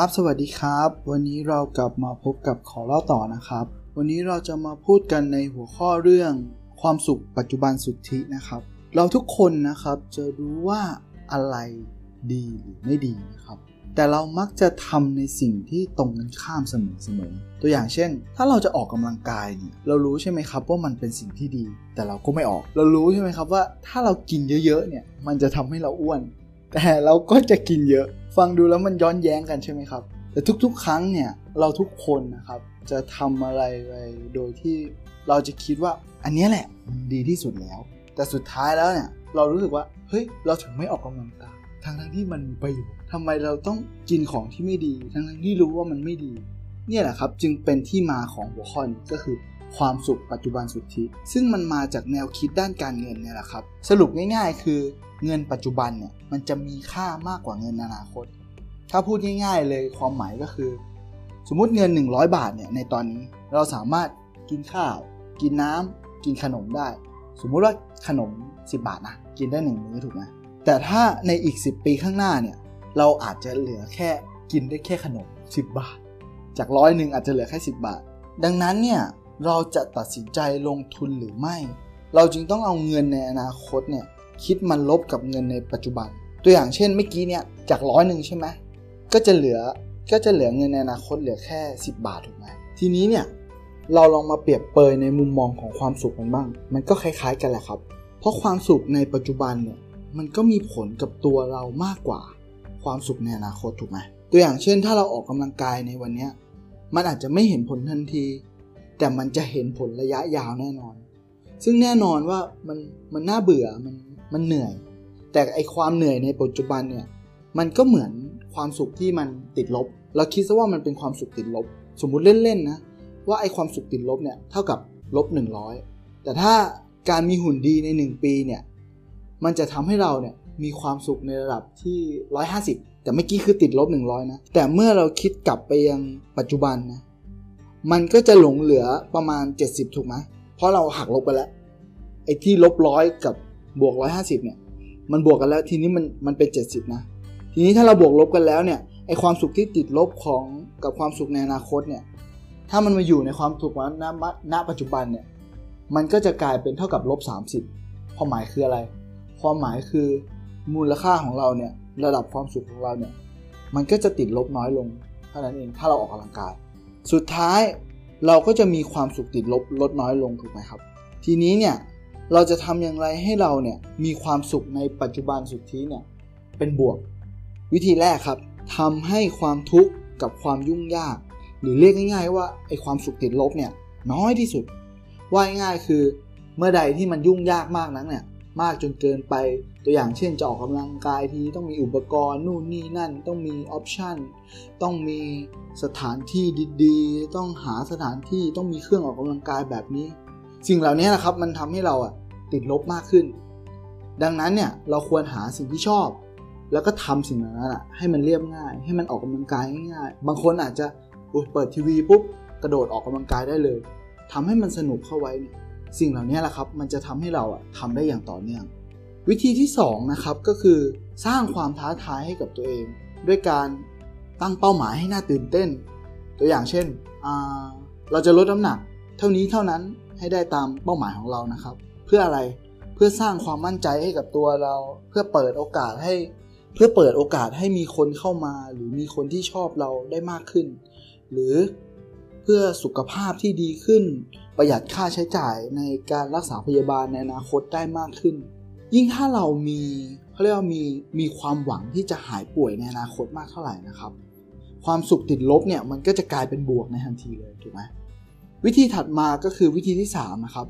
ครับ สวัสดีครับ วันนี้เรากลับมาพบกับขอเล่าต่อนะครับ วันนี้เราจะมาพูดกันในหัวข้อเรื่องความสุขปัจจุบันสุทธินะครับ เราทุกคนนะครับจะรู้ว่าอะไรดีหรือไม่ดีนะครับ แต่เรามักจะทำในสิ่งที่ตรงกันข้ามเสมอๆตัวอย่างเช่น ถ้าเราจะออกกำลังกายเนี่ยเรารู้ใช่ไหมครับว่ามันเป็นสิ่งที่ดี แต่เราก็ไม่ออก เรารู้ใช่ไหมครับว่าถ้าเรากินเยอะๆเนี่ยมันจะทำให้เราอ้วน แต่เราก็จะกินเยอะ ฟังดูแล้วมันย้อนแย้งกันใช่ไหมครับ แต่ทุกๆ ครั้งเนี่ยเราทุกคนนะครับ จะทำอะไรไปโดยที่เราจะคิดว่าอันนี้แหละดีที่สุดแล้ว แต่สุดท้ายแล้วเนี่ยเรารู้สึกว่าเฮ้ยเราถึงไม่ออกกำลังกายทั้งทั้งที่มันมีประโยชน์ทำไมเราต้องกินของที่ไม่ดี ทั้งทั้งที่รู้ว่ามันไม่ดี เนี่ยแหละครับจึงเป็นที่มาของหัวข้อก็คือ ความสุขปัจจุบันสุทธิ ซึ่งมันมาจากแนวคิดด้านการเงินเนี่ยแหละครับ สรุปง่ายๆ คือเงินปัจจุบันเนี่ยมันจะมีค่ามากกว่าเงินอนาคต ถ้าพูดง่ายๆเลยความหมายก็คือ สมมุติเงิน 100 บาทเนี่ยในตอนนี้เราสามารถกินข้าว กินน้ำกินขนมได้ สมมุติว่าขนม 10 บาทนะกินได้หนึ่งมื้อถูกไหมแต่ถ้าในอีก 10 ปีข้างหน้าเนี่ยเราอาจจะเหลือแค่กินได้แค่ขนม 10 บาท จากร้อยหนึ่งอาจจะเหลือแค่ 10 บาท ดังนั้นเนี่ย เราจะตัดสินใจลงทุนหรือไม่ เราจึงต้องเอาเงินในอนาคตเนี่ยคิดมันลบกับเงินในปัจจุบัน ตัวอย่างเช่นเมื่อกี้เนี่ยจากร้อยหนึ่งใช่ไหมก็จะเหลือก็จะเหลือเงินในอนาคตเหลือแค่ 10 บาทถูกไหมทีนี้เนี่ยเราลองมาเปรียบเปยในมุมมองของความสุขกันบ้าง มันก็คล้ายๆกันแหละครับ เพราะความสุขในปัจจุบันเนี่ยมันก็มีผลกับตัวเรามากกว่า ความสุขในอนาคตถูกไหมตัวอย่างเช่น ถ้าเราออกกำลังกายในวันนี้มันอาจจะไม่เห็นผลทันที แต่มันจะเห็นผลระยะยาวแน่นอน ซึ่งแน่นอนว่ามันมันน่าเบื่อมันมันเหนื่อย แต่ไอความเหนื่อยในปัจจุบันเนี่ยมันก็เหมือนความสุขที่มันติดลบ เราคิดซะว่ามันเป็นความสุขติดลบ สมมุติเล่นๆนะว่าไอความสุขติดลบเนี่ยเท่ากับลบ100 แต่ถ้าการมีหุ่นดีใน 1 ปีเนี่ยมันจะทำให้เราเนี่ยมีความสุขในระดับที่ 150 แต่เมื่อกี้คือติดลบ 100 นะ แต่เมื่อเราคิดกลับไปยังปัจจุบันนะ มันก็จะหลงเหลือประมาณ 70 ถูกไหมเพราะเราหักลบไปแล้ว ไอ้ที่ลบร้อยกับบวก 150 เนี่ย มันบวกกันแล้วทีนี้มันมันเป็น 70 นะ ทีนี้ถ้าเราบวกลบกันแล้วเนี่ย ไอ้ความสุขที่ติดลบของกับความสุขในอนาคตเนี่ย ถ้ามันมาอยู่ในความสุขณณณปัจจุบันเนี่ย มันก็จะกลายเป็นเท่ากับลบ 30 ความหมายคืออะไร ความหมายคือมูลค่าของเราเนี่ย ระดับความสุขของเราเนี่ย มันก็จะติดลบน้อยลงเท่านั้นเอง ถ้าเราออกกำลังกาย สุดท้ายเราก็จะมีความสุขติดลบลดน้อยลงถูกไหมครับ ทีนี้เนี่ยเราจะทำอย่างไรให้เราเนี่ยมีความสุขในปัจจุบันสุทธิเนี่ยเป็นบวก วิธีแรกครับทำให้ความทุกข์กับความยุ่งยาก หรือเรียกง่าย ๆ ว่าไอความสุขติดลบเนี่ยน้อยที่สุด ว่าง่ายคือเมื่อใดที่มันยุ่งยากมากนั้นเนี่ยมากจนเกินไป ตัวอย่างเช่นจะออกกำลังกายทีต้องมีอุปกรณ์นู่นนี่นั่น ต้องมีออปชันต้องมีสถานที่ดีๆ ต้องหาสถานที่ต้องมีเครื่องออกกำลังกายแบบนี้ สิ่งเหล่านี้นะครับมันทำให้เราอะติดลบมากขึ้น ดังนั้นเนี่ยเราควรหาสิ่งที่ชอบ แล้วก็ทำสิ่งนั้นอะให้มันเรียบง่าย ให้มันออกกำลังกายง่ายๆบางคนอาจจะเปิดทีวีปุ๊บกระโดดออกกำลังกายได้เลยทำให้มันสนุกเข้าไว้เนี่ยสิ่งเหล่านี้แหละครับ มันจะทำให้เราอะทำได้อย่างต่อเนื่อง วิธีที่2นะครับก็คือสร้างความท้าทายให้กับตัวเอง ด้วยการตั้งเป้าหมายให้น่าตื่นเต้น ตัวอย่างเช่น เราจะลดน้ำหนัก เท่านี้เท่านั้นให้ได้ตามเป้าหมายของเรานะครับ เพื่ออะไรเพื่อสร้างความมั่นใจให้กับตัวเรา เพื่อเปิดโอกาสให้ เพื่อเปิดโอกาสให้มีคนเข้ามา หรือมีคนที่ชอบเราได้มากขึ้น หรือเพื่อสุขภาพที่ดีขึ้น ประหยัดค่าใช้จ่ายในการรักษาพยาบาลในอนาคตได้มากขึ้น ยิ่งถ้าเรามีเขาเรียกว่ามีมีความหวังที่จะหายป่วยในอนาคตมากเท่าไหร่นะครับ ความสุขติดลบเนี่ยมันก็จะกลายเป็นบวกในทันทีเลยถูกไหมวิธีถัดมาก็คือวิธีที่3นะครับ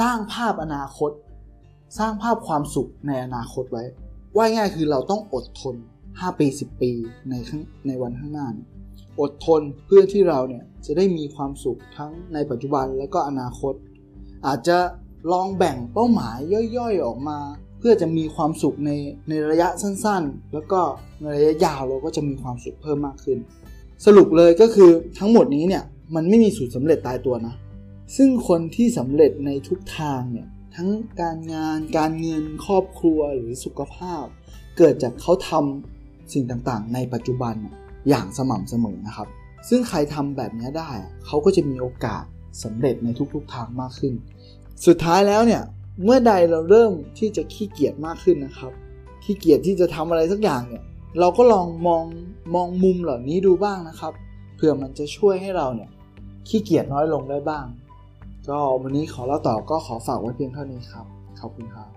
สร้างภาพอนาคต สร้างภาพความสุขในอนาคตไว้ ว่าง่ายคือเราต้องอดทน 5 ปี 10 ปีในข้างในวันข้างหน้า อดทนเพื่อที่เราเนี่ยจะได้มีความสุขทั้งในปัจจุบันและก็อนาคต อาจจะ ลองแบ่งเป้าหมายย่อยๆออกมา เพื่อจะมีความสุขในในระยะสั้นๆ แล้วก็ในระยะยาวเราก็จะมีความสุขเพิ่มมากขึ้น สรุปเลยก็คือทั้งหมดนี้เนี่ยมันไม่มีสูตรสำเร็จตายตัวนะ ซึ่งคนที่สำเร็จในทุกทางเนี่ยทั้งการงานการเงินครอบครัวหรือสุขภาพ เกิดจากเขาทำสิ่งต่างๆ ในปัจจุบันอย่างสม่ำเสมอนะครับ ซึ่งใครทำแบบนี้ได้ เขาก็จะมีโอกาสสำเร็จในทุกๆทางมากขึ้น สุดท้ายแล้วเนี่ยเมื่อใดเราเริ่มที่จะขี้เกียจมากขึ้นนะครับ ขี้เกียจที่จะทำอะไรสักอย่างเนี่ยเราก็ลองมองมองมุมเหล่านี้ดูบ้างนะครับเพื่อมันจะช่วยให้เราเนี่ยขี้เกียจน้อยลงได้บ้าง ก็วันนี้ขอเล่าต่อก็ขอฝากไว้เพียงเท่านี้ครับขอบคุณครับ